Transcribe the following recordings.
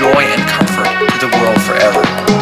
joy and comfort to the world forever.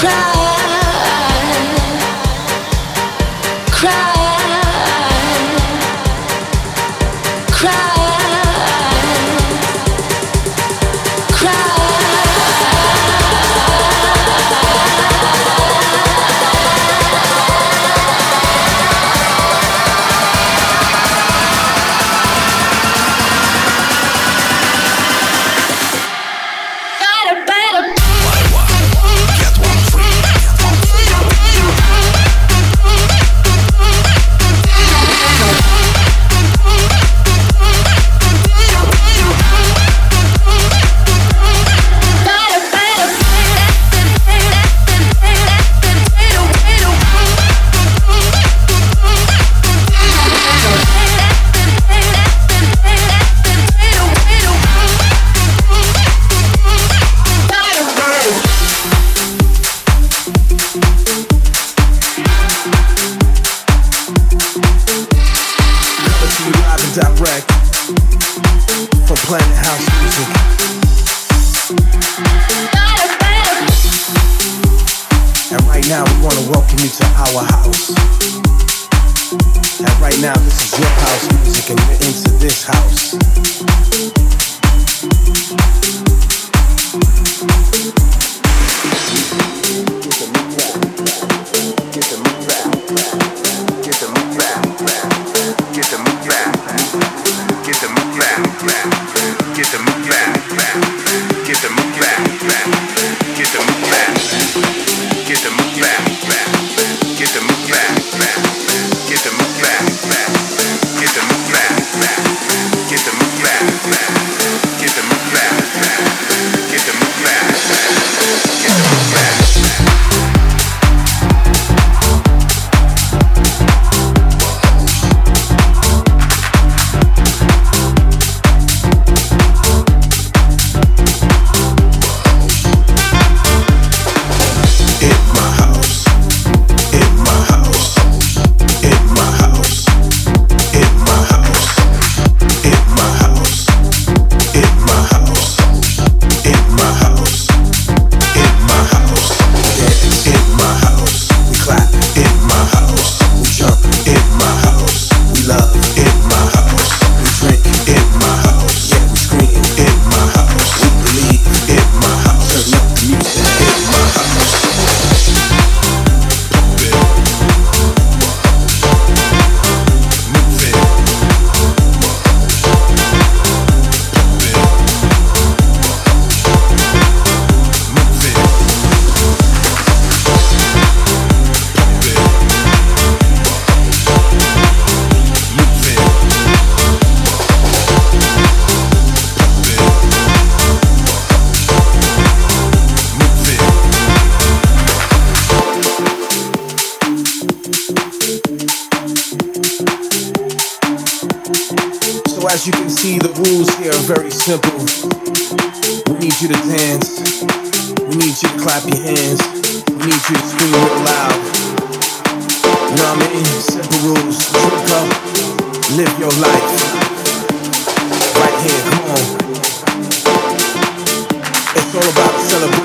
crowd.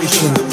vibration.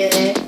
get it.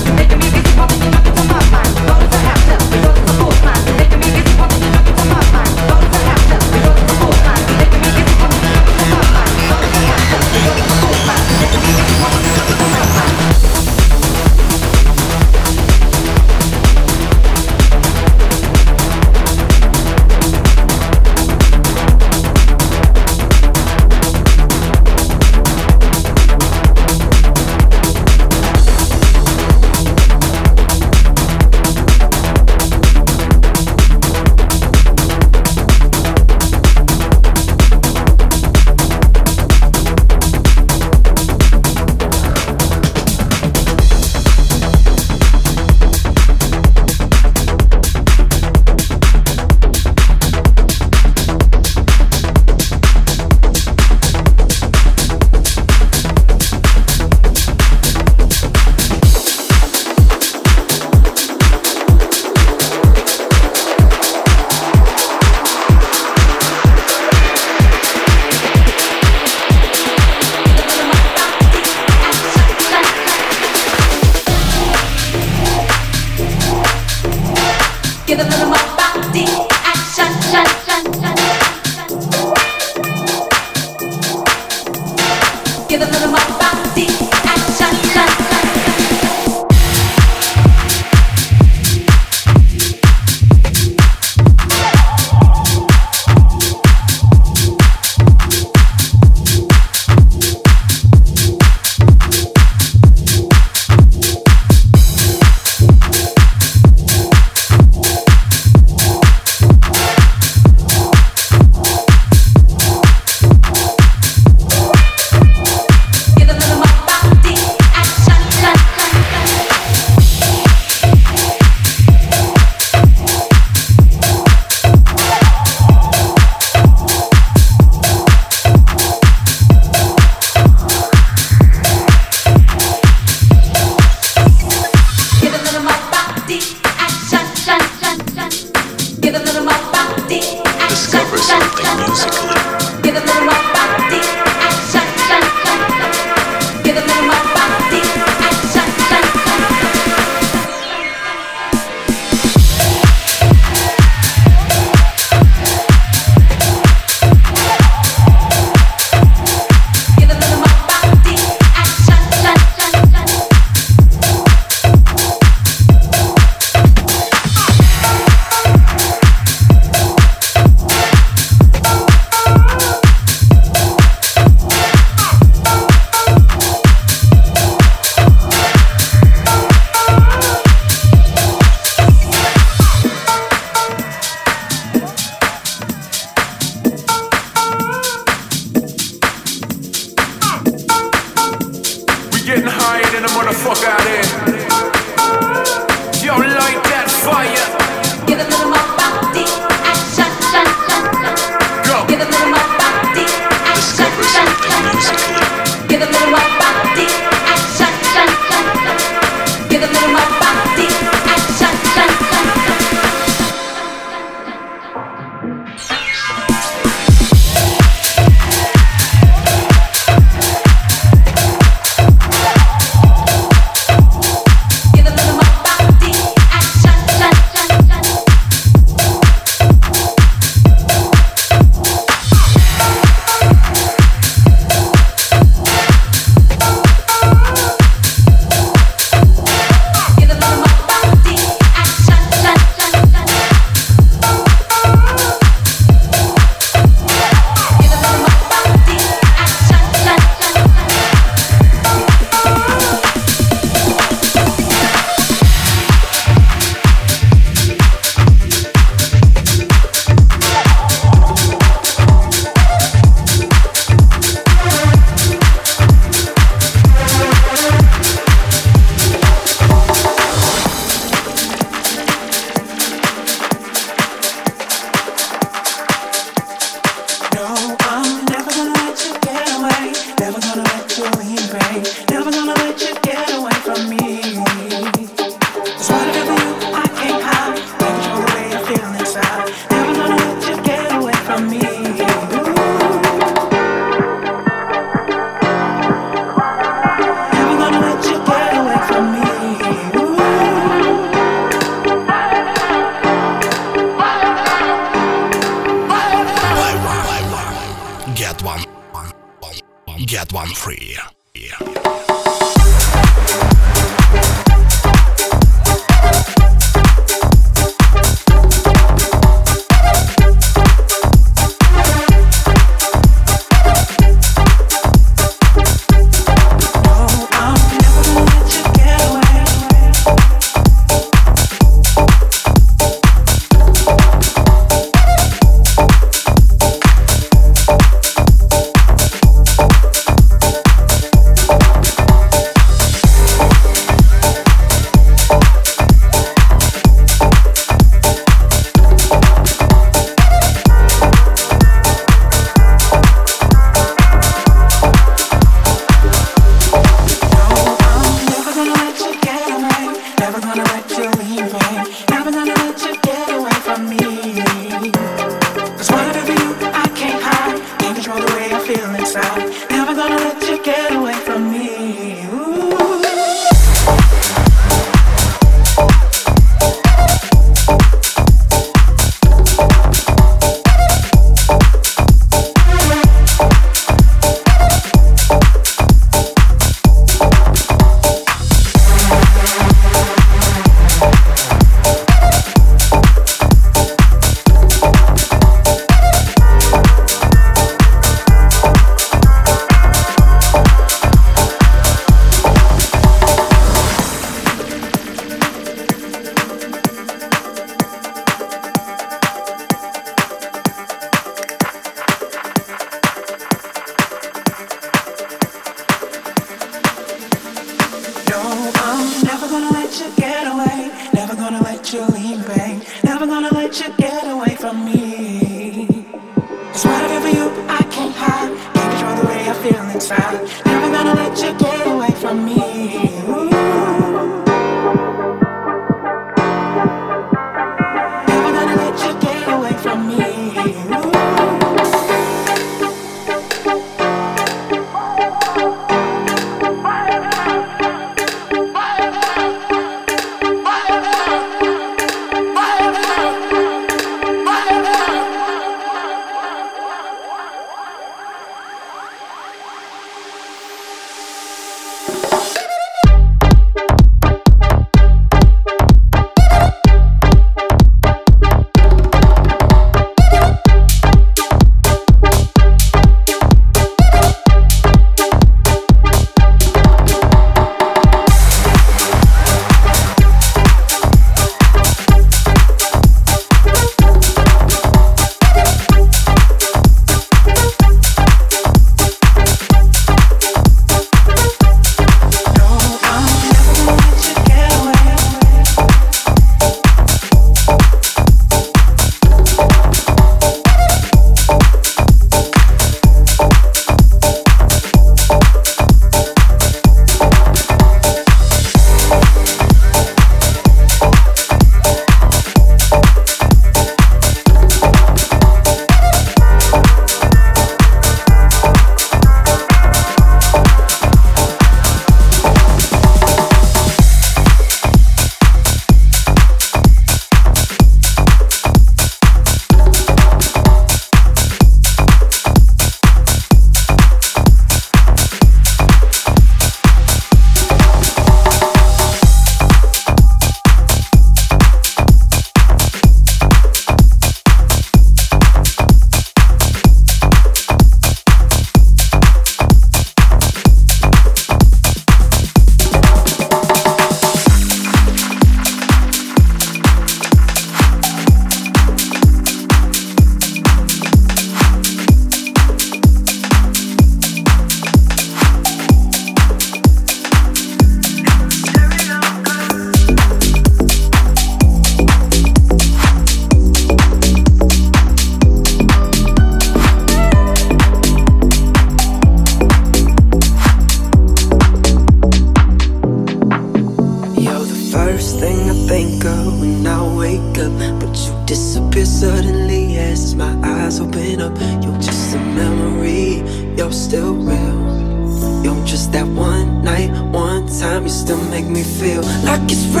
It's real.